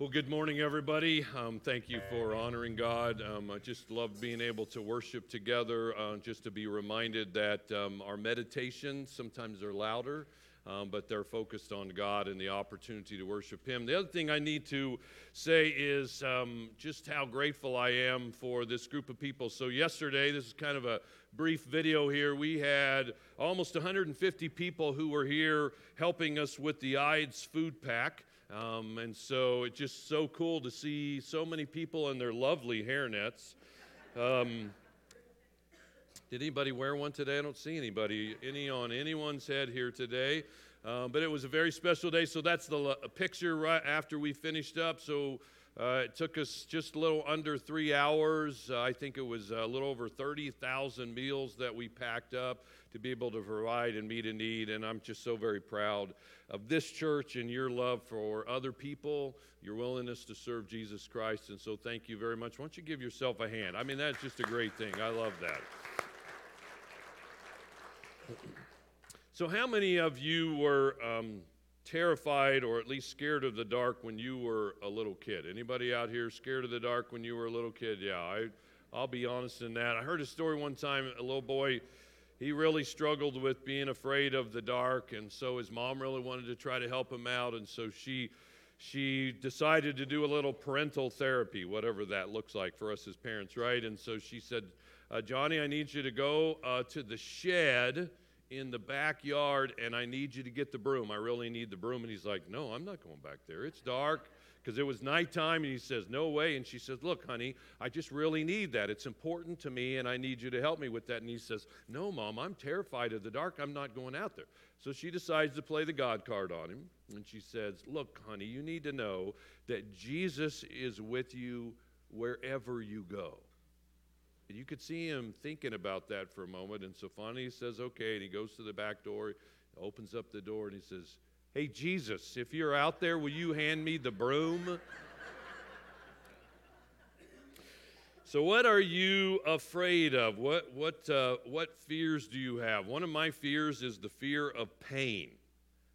Well, good morning, everybody. Um, thank you for honoring God. Um, I just love being able to worship together, uh, just to be reminded that um, our meditations sometimes are louder, um, but they're focused on God and the opportunity to worship Him. The other thing I need to say is um, just how grateful I am for this group of people. So, yesterday, this is kind of a brief video here. We had almost 150 people who were here helping us with the IDES food pack. Um, and so it's just so cool to see so many people in their lovely hairnets. Um, did anybody wear one today? I don't see anybody, any on anyone's head here today. Um, but it was a very special day. So that's the picture right after we finished up. So uh, it took us just a little under three hours. Uh, I think it was a little over 30,000 meals that we packed up to be able to provide and meet a need. And I'm just so very proud of this church and your love for other people, your willingness to serve Jesus Christ. And so thank you very much. Why don't you give yourself a hand? I mean, that's just a great thing. I love that. So, how many of you were um, terrified or at least scared of the dark when you were a little kid? Anybody out here scared of the dark when you were a little kid? Yeah, I, I'll be honest in that. I heard a story one time. A little boy he really struggled with being afraid of the dark, and so his mom really wanted to try to help him out, and so she she decided to do a little parental therapy, whatever that looks like for us as parents, right? And so she said, uh, Johnny, I need you to go uh, to the shed in the backyard, and I need you to get the broom. I really need the broom. And he's like, No, I'm not going back there. It's dark because it was nighttime and he says no way. And she says look honey i just really need that. It's important to me and i need you to help me with that. And he says no mom i'm terrified of the dark. I'm not going out there. So she decides to play the god card on him and she says look honey you need to know that jesus is with you wherever you go. And you could see him thinking about that for a moment. And so finally he says okay. And he goes to the back door opens up the door and he says Hey, Jesus, if you're out there, will you hand me the broom? so, what are you afraid of? What, what, uh, what fears do you have? One of my fears is the fear of pain.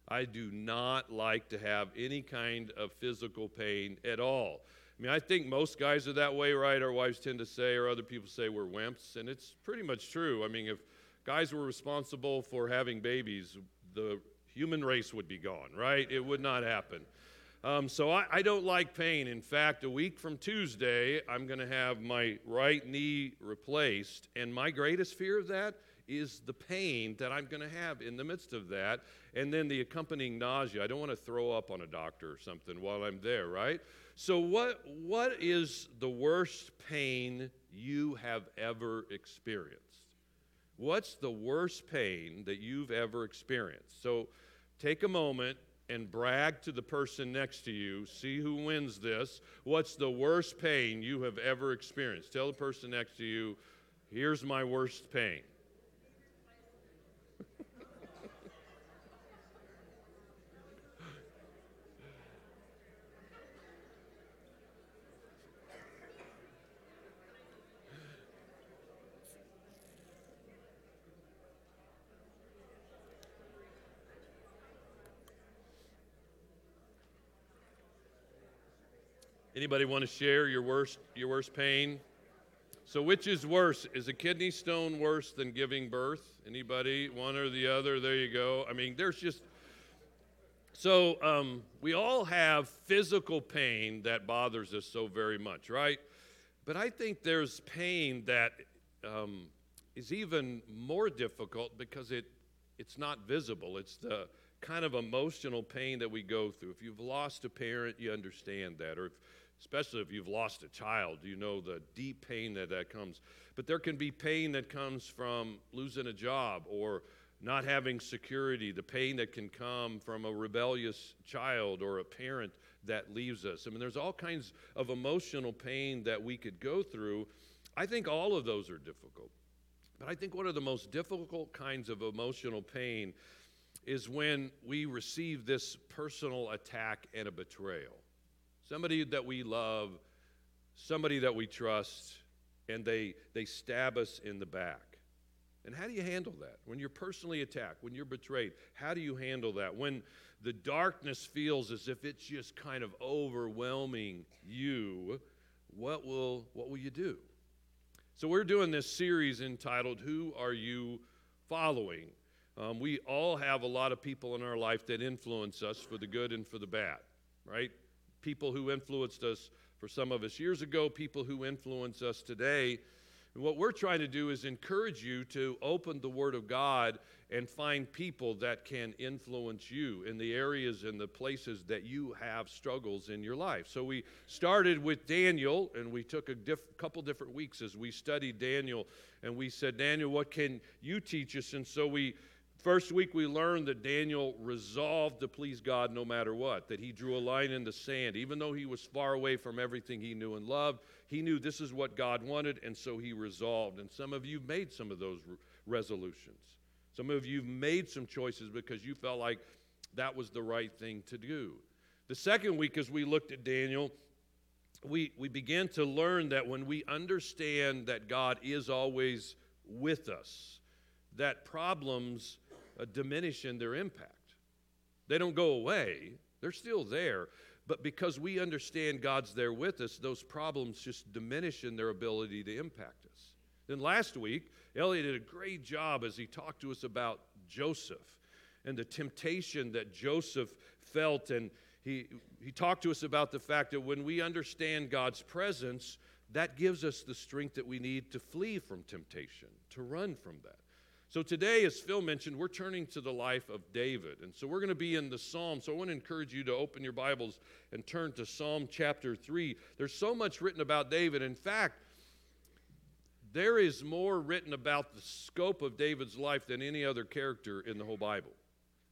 I do not like to have any kind of physical pain at all. I mean, I think most guys are that way, right? Our wives tend to say, or other people say, we're wimps, and it's pretty much true. I mean, if guys were responsible for having babies, the human race would be gone, right? It would not happen. Um, so I, I, don't like pain. In fact, a week from Tuesday, I'm going to have my right knee replaced. And my greatest fear of that is the pain that I'm going to have in the midst of that. And then the accompanying nausea. I don't want to throw up on a doctor or something while I'm there, right? So, what, what is the worst pain you have ever experienced? What's the worst pain that you've ever experienced? So, Take a moment and brag to the person next to you. See who wins this. What's the worst pain you have ever experienced? Tell the person next to you, here's my worst pain. Anybody want to share your worst your worst pain? So which is worse? Is a kidney stone worse than giving birth? Anybody? One or the other? There you go. I mean, there's just so um, we all have physical pain that bothers us so very much, right? But I think there's pain that um, is even more difficult because it it's not visible. It's the kind of emotional pain that we go through. If you've lost a parent, you understand that, or if especially if you've lost a child, you know the deep pain that that comes. But there can be pain that comes from losing a job or not having security, the pain that can come from a rebellious child or a parent that leaves us. I mean, there's all kinds of emotional pain that we could go through. I think all of those are difficult. But I think one of the most difficult kinds of emotional pain is when we receive this personal attack and a betrayal somebody that we love, somebody that we trust, and they, they stab us in the back. And how do you handle that? When you're personally attacked, when you're betrayed, how do you handle that? When the darkness feels as if it's just kind of overwhelming you, what will, what will you do? So, we're doing this series entitled, Who Are You Following? Um, we all have a lot of people in our life that influence us for the good and for the bad, right? People who influenced us for some of us years ago, people who influence us today. And what we're trying to do is encourage you to open the Word of God and find people that can influence you in the areas and the places that you have struggles in your life. So we started with Daniel, and we took a diff- couple different weeks as we studied Daniel, and we said, Daniel, what can you teach us? And so we First week, we learned that Daniel resolved to please God no matter what, that he drew a line in the sand. Even though he was far away from everything he knew and loved, he knew this is what God wanted, and so he resolved. And some of you made some of those resolutions. Some of you made some choices because you felt like that was the right thing to do. The second week, as we looked at Daniel, we, we began to learn that when we understand that God is always with us, that problems diminish in their impact. They don't go away, they're still there. But because we understand God's there with us, those problems just diminish in their ability to impact us. Then last week, Elliot did a great job as he talked to us about Joseph and the temptation that Joseph felt. And he, he talked to us about the fact that when we understand God's presence, that gives us the strength that we need to flee from temptation, to run from that. So today, as Phil mentioned, we're turning to the life of David. And so we're going to be in the Psalm. So I want to encourage you to open your Bibles and turn to Psalm chapter 3. There's so much written about David. In fact, there is more written about the scope of David's life than any other character in the whole Bible.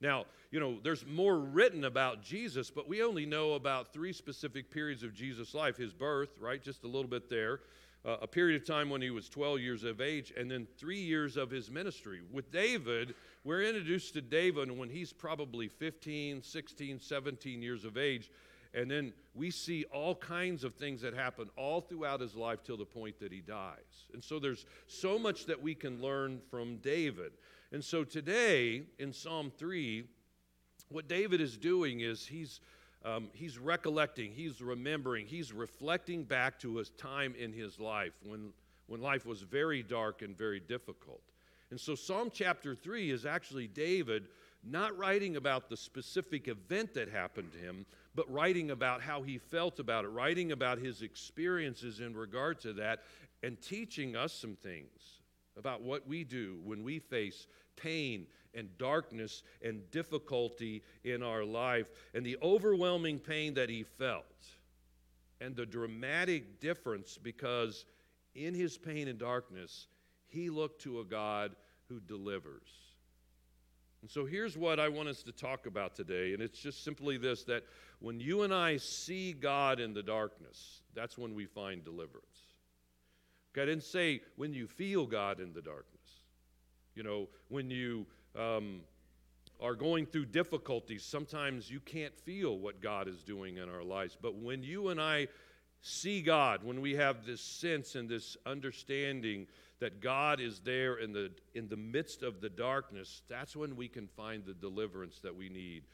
Now, you know, there's more written about Jesus, but we only know about three specific periods of Jesus' life his birth, right? Just a little bit there uh, a period of time when he was 12 years of age, and then three years of his ministry. With David, we're introduced to David when he's probably 15, 16, 17 years of age. And then we see all kinds of things that happen all throughout his life till the point that he dies. And so there's so much that we can learn from David. And so today in Psalm 3, what David is doing is he's um, he's recollecting, he's remembering, he's reflecting back to his time in his life when, when life was very dark and very difficult. And so, Psalm chapter 3 is actually David not writing about the specific event that happened to him, but writing about how he felt about it, writing about his experiences in regard to that, and teaching us some things about what we do when we face pain and darkness and difficulty in our life, and the overwhelming pain that he felt, and the dramatic difference because in his pain and darkness, he looked to a God who delivers. And so here's what I want us to talk about today, and it's just simply this that when you and I see God in the darkness, that's when we find deliverance. Okay, I didn't say when you feel God in the darkness. You know, when you um, are going through difficulties, sometimes you can't feel what God is doing in our lives. But when you and I see God, when we have this sense and this understanding that God is there in the, in the midst of the darkness, that's when we can find the deliverance that we need.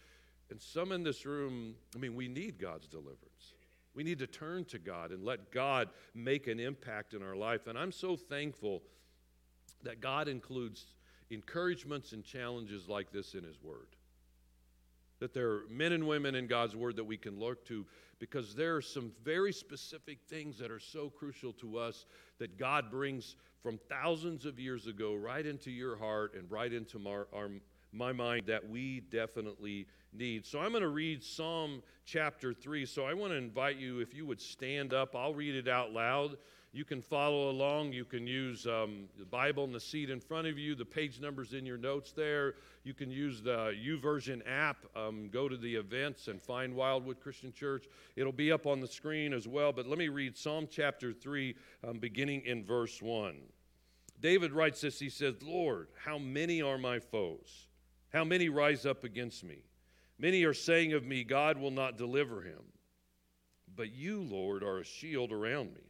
And some in this room, I mean, we need God's deliverance. We need to turn to God and let God make an impact in our life. And I'm so thankful that God includes encouragements and challenges like this in His Word. That there are men and women in God's Word that we can look to because there are some very specific things that are so crucial to us that God brings from thousands of years ago right into your heart and right into my, our, my mind that we definitely need. So I'm going to read Psalm chapter 3. So I want to invite you, if you would stand up, I'll read it out loud. You can follow along. You can use um, the Bible in the seat in front of you, the page numbers in your notes there. You can use the YouVersion app. Um, go to the events and find Wildwood Christian Church. It'll be up on the screen as well. But let me read Psalm chapter 3, um, beginning in verse 1. David writes this He says, Lord, how many are my foes? How many rise up against me? Many are saying of me, God will not deliver him. But you, Lord, are a shield around me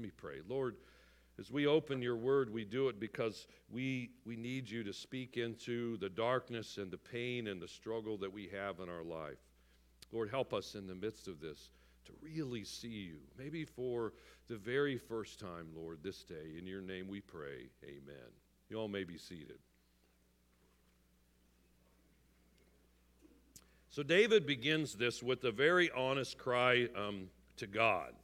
Let me pray. Lord, as we open your word, we do it because we, we need you to speak into the darkness and the pain and the struggle that we have in our life. Lord, help us in the midst of this to really see you, maybe for the very first time, Lord, this day. In your name we pray. Amen. You all may be seated. So David begins this with a very honest cry um, to God.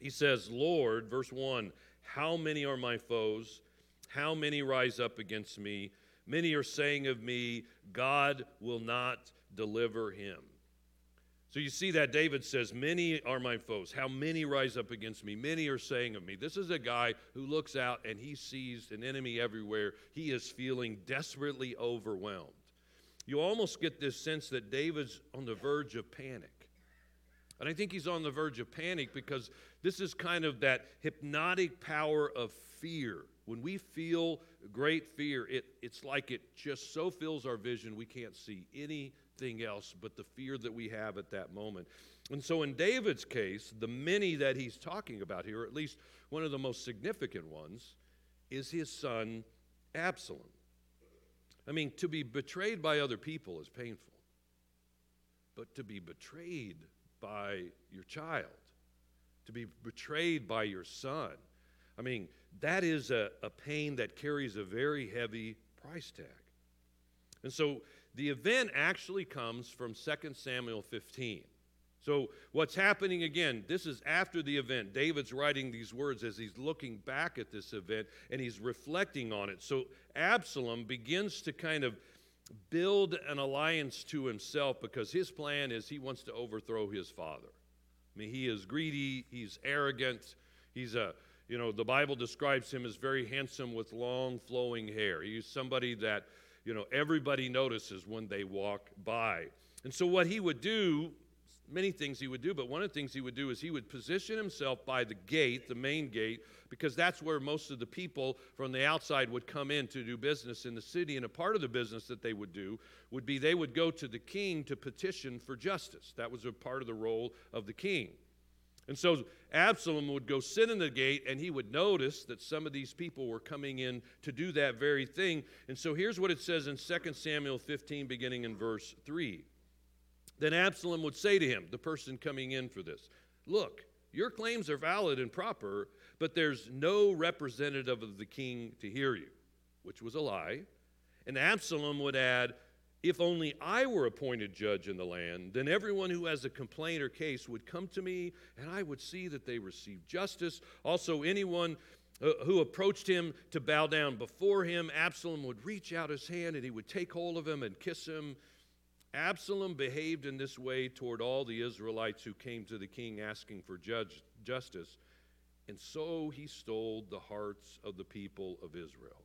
He says, Lord, verse 1 how many are my foes? How many rise up against me? Many are saying of me, God will not deliver him. So you see that David says, Many are my foes. How many rise up against me? Many are saying of me. This is a guy who looks out and he sees an enemy everywhere. He is feeling desperately overwhelmed. You almost get this sense that David's on the verge of panic. And I think he's on the verge of panic because this is kind of that hypnotic power of fear. When we feel great fear, it, it's like it just so fills our vision we can't see anything else but the fear that we have at that moment. And so, in David's case, the many that he's talking about here, or at least one of the most significant ones, is his son Absalom. I mean, to be betrayed by other people is painful, but to be betrayed by your child, to be betrayed by your son. I mean, that is a, a pain that carries a very heavy price tag. And so the event actually comes from 2 Samuel 15. So, what's happening again, this is after the event. David's writing these words as he's looking back at this event and he's reflecting on it. So, Absalom begins to kind of build an alliance to himself because his plan is he wants to overthrow his father. I mean, he is greedy, he's arrogant, he's a, you know, the Bible describes him as very handsome with long flowing hair. He's somebody that, you know, everybody notices when they walk by. And so, what he would do many things he would do, but one of the things he would do is he would position himself by the gate, the main gate, because that's where most of the people from the outside would come in to do business in the city. And a part of the business that they would do would be they would go to the king to petition for justice. That was a part of the role of the king. And so Absalom would go sit in the gate and he would notice that some of these people were coming in to do that very thing. And so here's what it says in 2 Samuel 15, beginning in verse 3. Then Absalom would say to him, the person coming in for this, Look, your claims are valid and proper, but there's no representative of the king to hear you, which was a lie. And Absalom would add, If only I were appointed judge in the land, then everyone who has a complaint or case would come to me, and I would see that they receive justice. Also, anyone uh, who approached him to bow down before him, Absalom would reach out his hand and he would take hold of him and kiss him Absalom behaved in this way toward all the Israelites who came to the king asking for judge, justice, and so he stole the hearts of the people of Israel.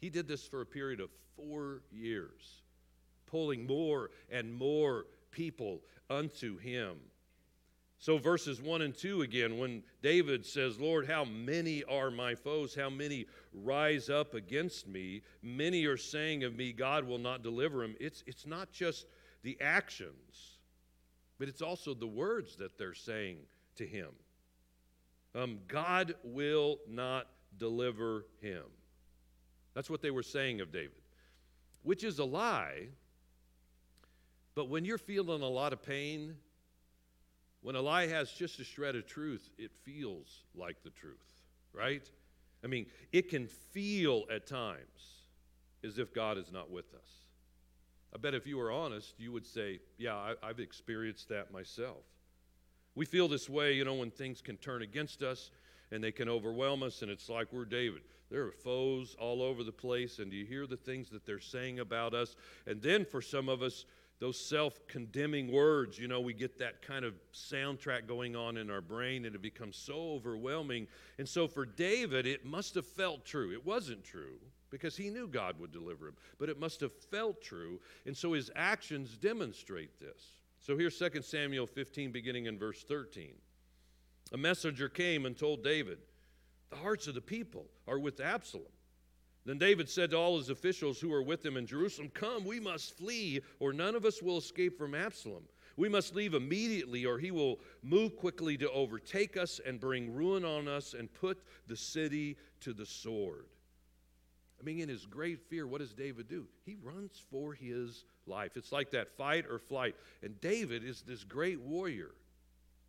He did this for a period of four years, pulling more and more people unto him. So, verses 1 and 2 again, when David says, Lord, how many are my foes? How many rise up against me? Many are saying of me, God will not deliver him. It's, it's not just the actions, but it's also the words that they're saying to him. Um, God will not deliver him. That's what they were saying of David, which is a lie. But when you're feeling a lot of pain, when a lie has just a shred of truth, it feels like the truth, right? I mean, it can feel at times as if God is not with us. I bet if you were honest, you would say, Yeah, I, have experienced that myself. We feel this way, you know, when things can turn against us and they can overwhelm us, and it's like we're David. There are foes all over the place, and you hear the things that they're saying about us. And then for some of us, those self condemning words, you know, we get that kind of soundtrack going on in our brain and it becomes so overwhelming. And so for David, it must have felt true. It wasn't true because he knew God would deliver him, but it must have felt true, and so his actions demonstrate this. So here's 2 Samuel 15, beginning in verse 13. A messenger came and told David, The hearts of the people are with Absalom. Then David said to all his officials who were with him in Jerusalem, Come, we must flee, or none of us will escape from Absalom. We must leave immediately, or he will move quickly to overtake us and bring ruin on us and put the city to the sword. I mean, in his great fear, what does David do? He runs for his life. It's like that fight or flight. And David is this great warrior.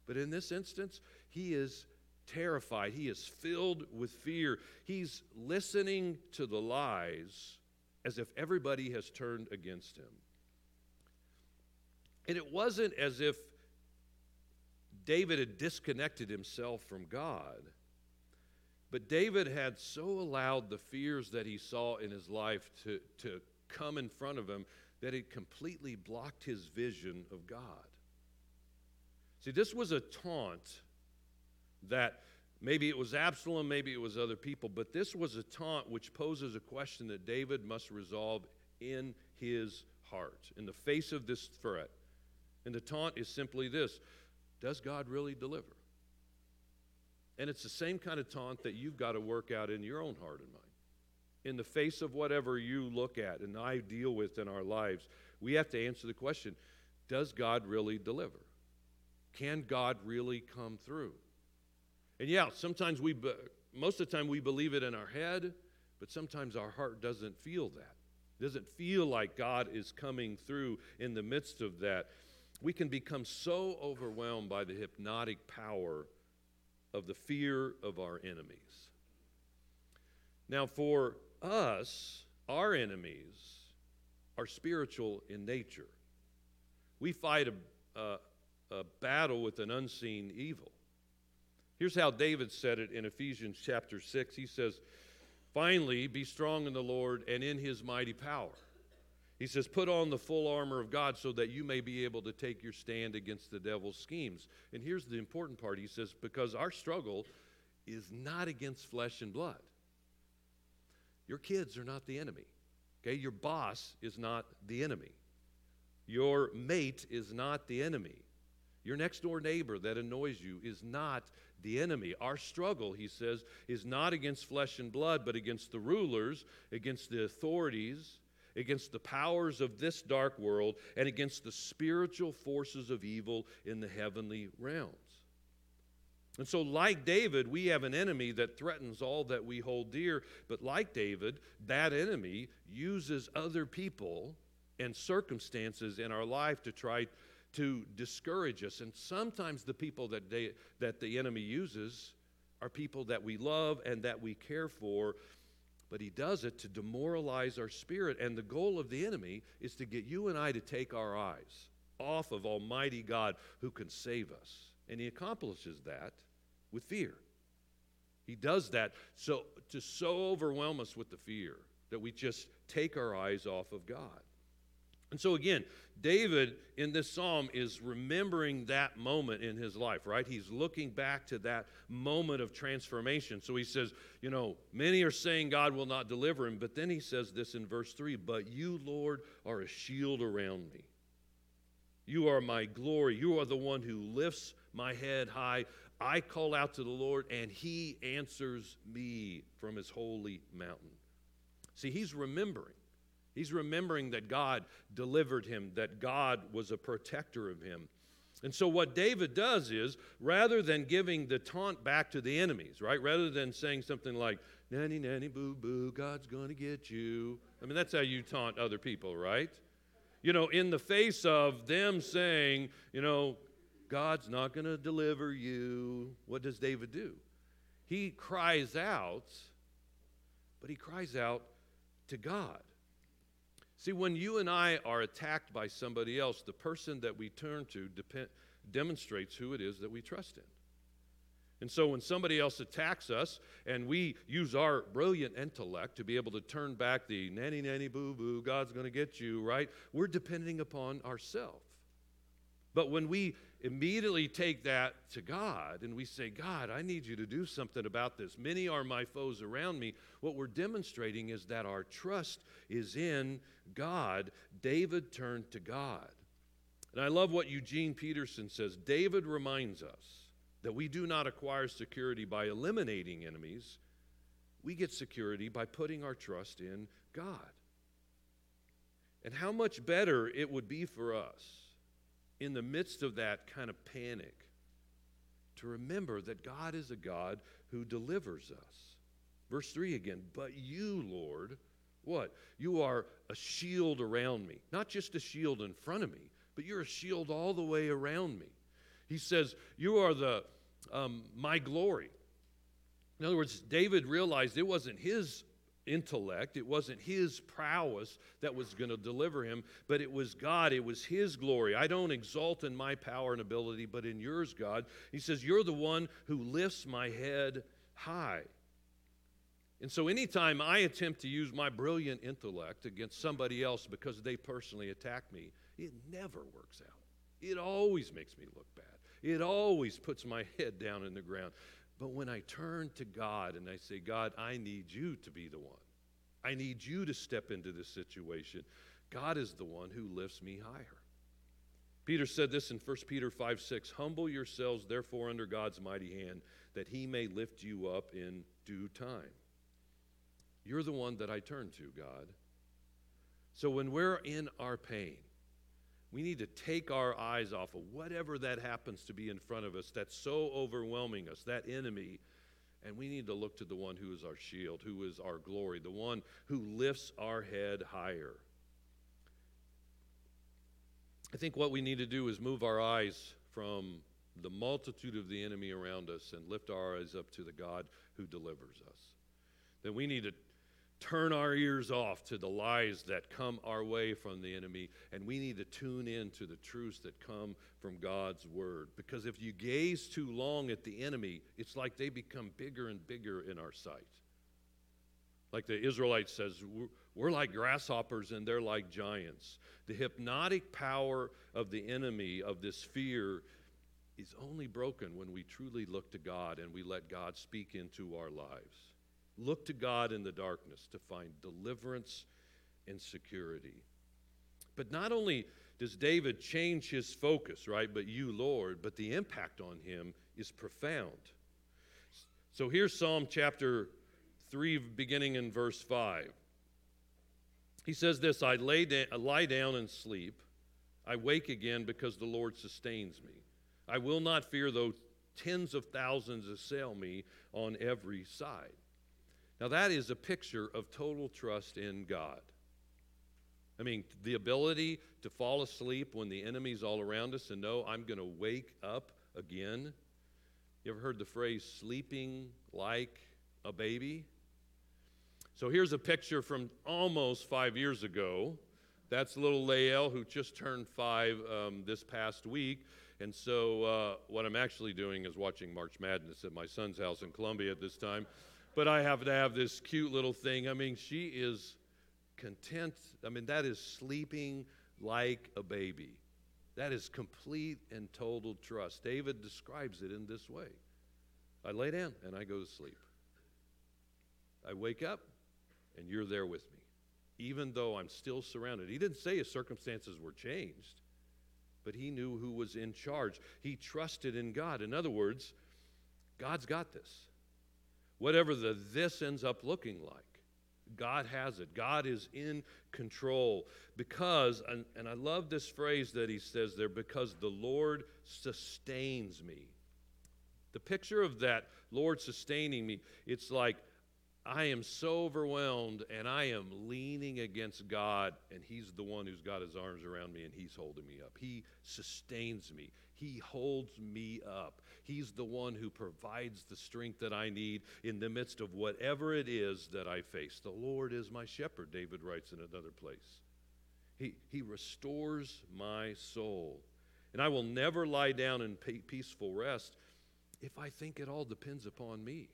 But in this instance, he is terrified. He is filled with fear. He's listening to the lies as if everybody has turned against him. And it wasn't as if David had disconnected himself from God, but David had so allowed the fears that he saw in his life to, to come in front of him that it completely blocked his vision of God. See, this was a taunt that maybe it was Absalom, maybe it was other people, but this was a taunt which poses a question that David must resolve in his heart, in the face of this threat. And the taunt is simply this Does God really deliver? And it's the same kind of taunt that you've got to work out in your own heart and mind. In the face of whatever you look at and I deal with in our lives, we have to answer the question Does God really deliver? Can God really come through? And yeah, sometimes we, most of the time we believe it in our head, but sometimes our heart doesn't feel that. It doesn't feel like God is coming through in the midst of that we can become so overwhelmed by the hypnotic power of the fear of our enemies. Now, for us, our enemies are spiritual in nature. We fight a, a, a, battle with an unseen evil. Here's how David said it in Ephesians chapter 6. He says, Finally, be strong in the Lord and in his mighty power. He says, Put on the full armor of God so that you may be able to take your stand against the devil's schemes. And here's the important part He says, Because our struggle is not against flesh and blood. Your kids are not the enemy. Okay? Your boss is not the enemy. Your mate is not the enemy. Your next door neighbor that annoys you is not the enemy. Our struggle, he says, is not against flesh and blood, but against the rulers, against the authorities against the powers of this dark world, and against the spiritual forces of evil in the heavenly realms. And so, like David, we have an enemy that threatens all that we hold dear. But like David, that enemy uses other people and circumstances in our life to try to discourage us. And sometimes the people that, they, that the enemy uses are people that we love and that we care for, but he does it to demoralize our spirit. And the goal of the enemy is to get you and I to take our eyes off of Almighty God who can save us. And he accomplishes that with fear. He does that so to so overwhelm us with the fear that we just take our eyes off of God. And so, again, David in this psalm is remembering that moment in his life, right? He's looking back to that moment of transformation. So he says, You know, many are saying God will not deliver him, but then he says this in verse 3 But you, Lord, are a shield around me. You are my glory. You are the one who lifts my head high. I call out to the Lord, and he answers me from his holy mountain. See, he's remembering. He's remembering that God delivered him, that God was a protector of him. And so, what David does is, rather than giving the taunt back to the enemies, right? Rather than saying something like, nanny, nanny, boo, boo, God's going to get you. I mean, that's how you taunt other people, right? You know, in the face of them saying, you know, God's not going to deliver you, what does David do? He cries out, but he cries out to God. See, when you and I are attacked by somebody else, the person that we turn to depend, demonstrates who it is that we trust in. And so when somebody else attacks us and we use our brilliant intellect to be able to turn back the nanny, nanny, boo, boo, God's going to get you, right? We're depending upon ourselves. But when we immediately take that to God and we say, God, I need you to do something about this. Many are my foes around me. What we're demonstrating is that our trust is in God. David turned to God. And I love what Eugene Peterson says. David reminds us that we do not acquire security by eliminating enemies, we get security by putting our trust in God. And how much better it would be for us in the midst of that kind of panic to remember that God is a God who delivers us. Verse 3 again, but you, Lord, what? You are a shield around me. Not just a shield in front of me, but you're a shield all the way around me. He says, You are the um, my glory. In other words, David realized it wasn't his intellect. It wasn't his prowess that was going to deliver him, but it was God. It was his glory. I don't exalt in my power and ability, but in yours, God. He says, You're the one who lifts my head high. And so, anytime I attempt to use my brilliant intellect against somebody else because they personally attack me, it never works out. It always makes me look bad. It always puts my head down in the ground. But when I turn to God and I say, God, I need you to be the one, I need you to step into this situation, God is the one who lifts me higher. Peter said this in 1 Peter 5 6 Humble yourselves, therefore, under God's mighty hand, that he may lift you up in due time. You're the one that I turn to, God. So when we're in our pain, we need to take our eyes off of whatever that happens to be in front of us that's so overwhelming us, that enemy, and we need to look to the one who is our shield, who is our glory, the one who lifts our head higher. I think what we need to do is move our eyes from the multitude of the enemy around us and lift our eyes up to the God who delivers us. Then we need to turn our ears off to the lies that come our way from the enemy, and we need to tune in to the truths that come from God's word. Because if you gaze too long at the enemy, it's like they become bigger and bigger in our sight. Like the Israelite says, we're like grasshoppers and they're like giants. The hypnotic power of the enemy, of this fear, is only broken when we truly look to God and we let God speak into our lives. Look to God in the darkness to find deliverance and security. But not only does David change his focus, right? But you, Lord, but the impact on him is profound. So here's Psalm chapter 3, beginning in verse 5. He says this I lay da- lie down and sleep. I wake again because the Lord sustains me. I will not fear though tens of thousands assail me on every side. Now, that is a picture of total trust in God. I mean, the ability to fall asleep when the enemy's all around us and know I'm going to wake up again. You ever heard the phrase sleeping like a baby? So here's a picture from almost five years ago. That's little Lael, who just turned five um, this past week. And so, uh, what I'm actually doing is watching March Madness at my son's house in Columbia at this time but I have to have this cute little thing. I mean, she is content. I mean, that is sleeping like a baby. That is complete and total trust. David describes it in this way I lay down and I go to sleep. I wake up and you're there with me, even though I'm still surrounded. He didn't say his circumstances were changed, but he knew who was in charge. He trusted in God. In other words, God's got this whatever the this ends up looking like. God has it. God is in control because, and, and I love this phrase that he says there, because the Lord sustains me. The picture of that Lord sustaining me, it's like I am so overwhelmed and I am leaning against God, and He's the one who's got His arms around me and He's holding me up. He sustains me, He holds me up. He's the one who provides the strength that I need in the midst of whatever it is that I face. The Lord is my shepherd, David writes in another place. He, he restores my soul. And I will never lie down in peaceful rest if I think it all depends upon me.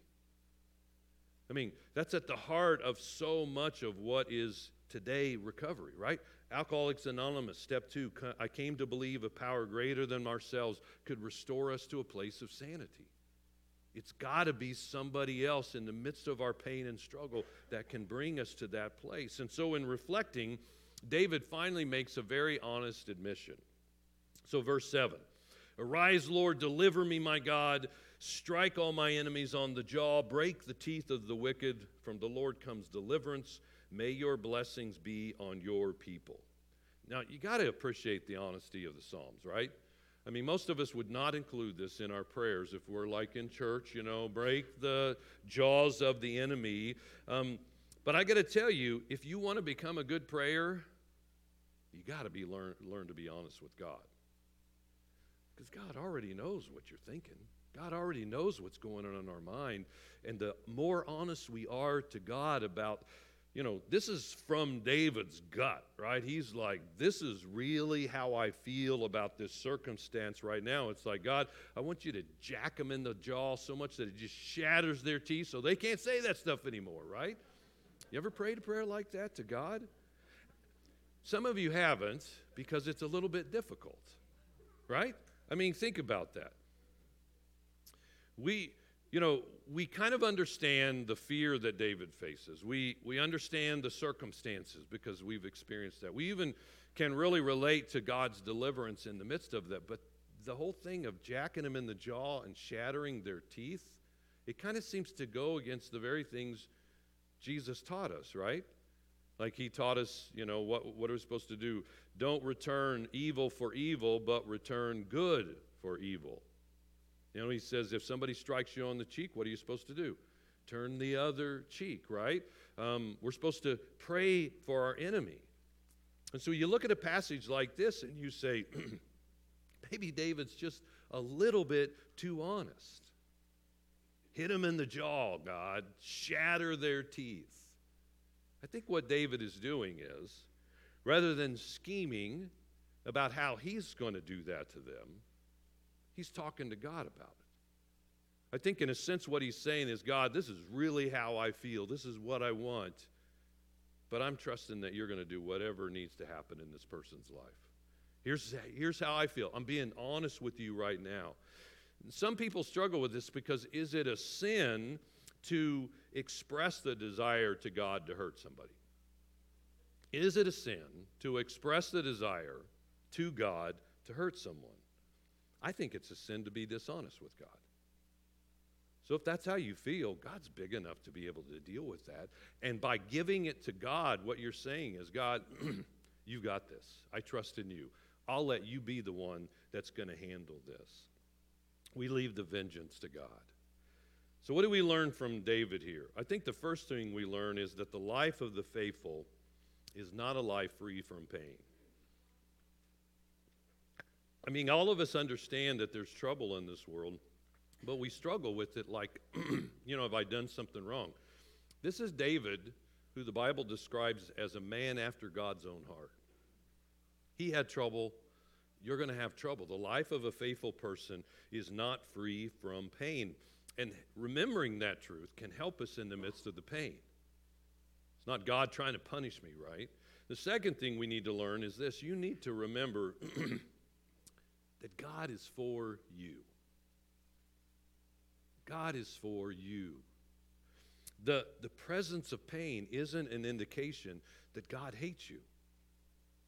I mean, that's at the heart of so much of what is today recovery, right? Alcoholics Anonymous, step two, I came to believe a power greater than ourselves could restore us to a place of sanity. It's got to be somebody else in the midst of our pain and struggle that can bring us to that place. And so, in reflecting, David finally makes a very honest admission. So, verse 7 Arise, Lord, deliver me, my God. Strike all my enemies on the jaw, break the teeth of the wicked. From the Lord comes deliverance. May your blessings be on your people. Now, you got to appreciate the honesty of the Psalms, right? I mean, most of us would not include this in our prayers if we're like in church, you know, break the jaws of the enemy. Um, but I got to tell you, if you want to become a good prayer, you got to be learn, learn to be honest with God. Because God already knows what you're thinking. God already knows what's going on in our mind. And the more honest we are to God about, you know, this is from David's gut, right? He's like, this is really how I feel about this circumstance right now. It's like, God, I want you to jack them in the jaw so much that it just shatters their teeth so they can't say that stuff anymore, right? You ever prayed a prayer like that to God? Some of you haven't because it's a little bit difficult, right? I mean, think about that. We, you know, we kind of understand the fear that David faces. We, we understand the circumstances because we've experienced that. We even can really relate to God's deliverance in the midst of that. But the whole thing of jacking them in the jaw and shattering their teeth, it kind of seems to go against the very things Jesus taught us, right? Like he taught us, you know, what, what are we supposed to do? Don't return evil for evil, but return good for evil. You know, he says, if somebody strikes you on the cheek, what are you supposed to do? Turn the other cheek, right? Um, we're supposed to pray for our enemy. And so you look at a passage like this and you say, maybe David's just a little bit too honest. Hit them in the jaw, God. Shatter their teeth. I think what David is doing is, rather than scheming about how he's going to do that to them, he's talking to God about it. I think, in a sense, what he's saying is, God, this is really how I feel. This is what I want. But I'm trusting that you're going to do whatever needs to happen in this person's life. Here's, here's how I feel. I'm being honest with you right now. Some people struggle with this because is it a sin to express the desire to God to hurt somebody? Is it a sin to express the desire to God to hurt someone? I think it's a sin to be dishonest with God. So if that's how you feel, God's big enough to be able to deal with that. And by giving it to God, what you're saying is, God, you got this. I trust in you. I'll let you be the one that's going to handle this. We leave the vengeance to God. So, what do we learn from David here? I think the first thing we learn is that the life of the faithful is not a life free from pain. I mean, all of us understand that there's trouble in this world, but we struggle with it like, you know, have I done something wrong? This is David, who the Bible describes as a man after God's own heart. He had trouble. You're going to have trouble. The life of a faithful person is not free from pain. And remembering that truth can help us in the midst of the pain. It's not God trying to punish me, right? The second thing we need to learn is this you need to remember that God is for you. God is for you. The, the presence of pain isn't an indication that God hates you.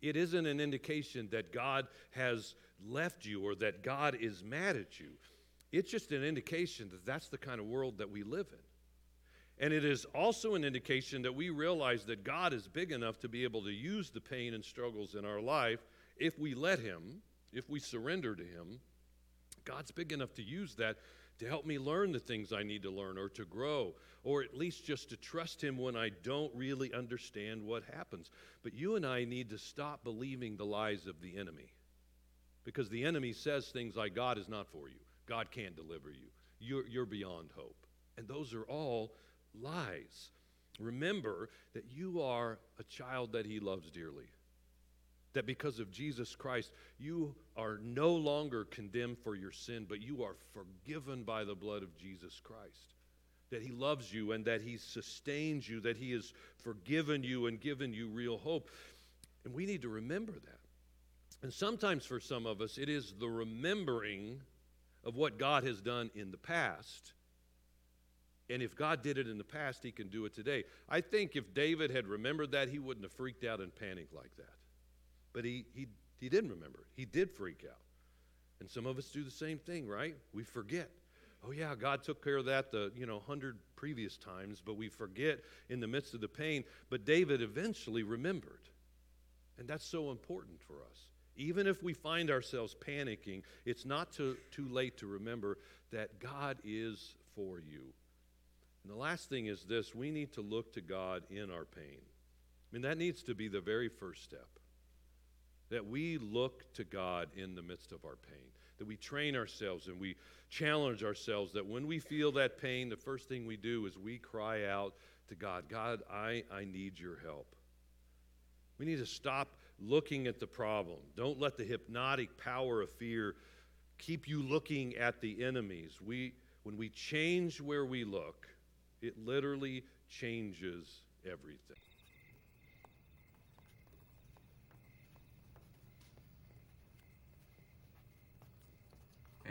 It isn't an indication that God has left you or that God is mad at you. It's just an indication that that's the kind of world that we live in. And it is also an indication that we realize that God is big enough to be able to use the pain and struggles in our life if we let Him, if we surrender to Him. God's big enough to use that to help me learn the things I need to learn or to grow, or at least just to trust Him when I don't really understand what happens. But you and I need to stop believing the lies of the enemy because the enemy says things like, God is not for you. God can't deliver you. You're, you're beyond hope. And those are all lies. Remember that you are a child that He loves dearly. That because of Jesus Christ, you are no longer condemned for your sin, but you are forgiven by the blood of Jesus Christ. That He loves you and that He sustains you, that He has forgiven you and given you real hope. And we need to remember that. And sometimes for some of us, it is the remembering of what God has done in the past. And if God did it in the past, he can do it today. I think if David had remembered that, he wouldn't have freaked out and panicked like that. But he, he, he didn't remember it. He did freak out. And some of us do the same thing, right? We forget. Oh yeah, God took care of that the, you know, 100 previous times, but we forget in the midst of the pain. But David eventually remembered. And that's so important for us. Even if we find ourselves panicking, it's not too, too late to remember that God is for you. And the last thing is this we need to look to God in our pain. I mean, that needs to be the very first step. That we look to God in the midst of our pain. That we train ourselves and we challenge ourselves that when we feel that pain, the first thing we do is we cry out to God God, I, I need your help. We need to stop looking at the problem. Don't let the hypnotic power of fear keep you looking at the enemies. We, when we change where we look, it literally changes everything.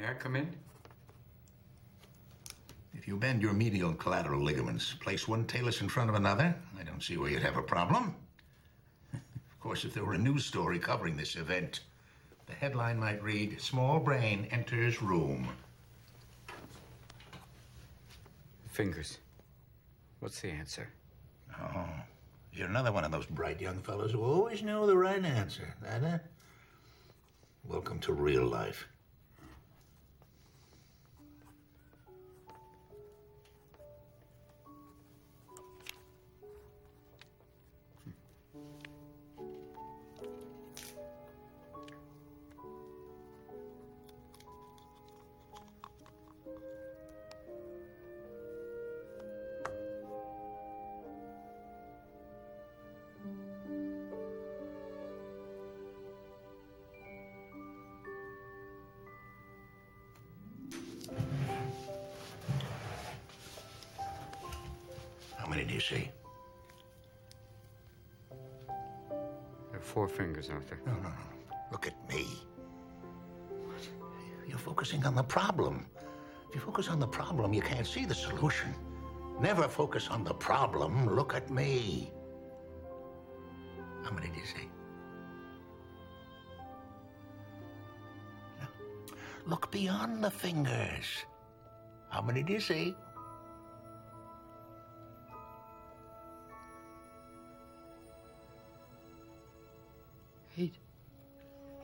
May I come in? If you bend your medial and collateral ligaments, place one talus in front of another, I don't see where you'd have a problem. of course, if there were a news story covering this event, the headline might read Small Brain Enters Room. Fingers. What's the answer? Oh, you're another one of those bright young fellows who always know the right answer, that it? Welcome to real life. Many do you see? There are four fingers, Arthur. No, no, no. Look at me. You're focusing on the problem. If you focus on the problem, you can't see the solution. Never focus on the problem. Look at me. How many do you see? No. Look beyond the fingers. How many do you see? Eight.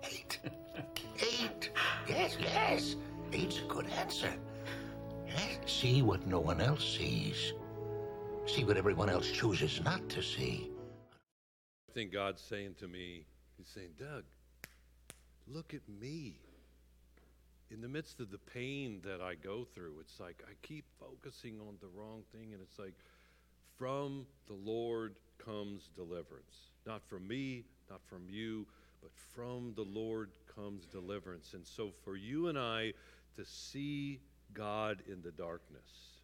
Eight. Eight. Yes, yes. Eight's a good answer. Yes. See what no one else sees. See what everyone else chooses not to see. I think God's saying to me, He's saying, Doug, look at me. In the midst of the pain that I go through, it's like I keep focusing on the wrong thing, and it's like, from the Lord comes deliverance. Not from me, not from you, but from the Lord comes deliverance. And so, for you and I to see God in the darkness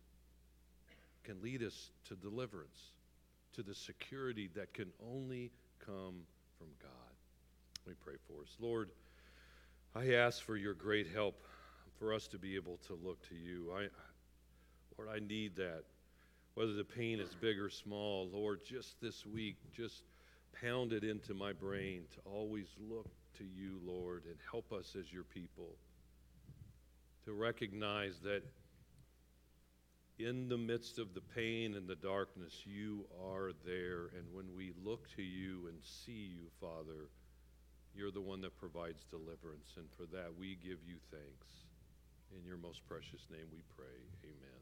can lead us to deliverance, to the security that can only come from God. Me pray for us. Lord, I ask for your great help for us to be able to look to you. I, Lord, I need that. Whether the pain is big or small, Lord, just this week, just pound it into my brain to always look to you, Lord, and help us as your people to recognize that in the midst of the pain and the darkness, you are there. And when we look to you and see you, Father, you're the one that provides deliverance. And for that, we give you thanks. In your most precious name we pray. Amen.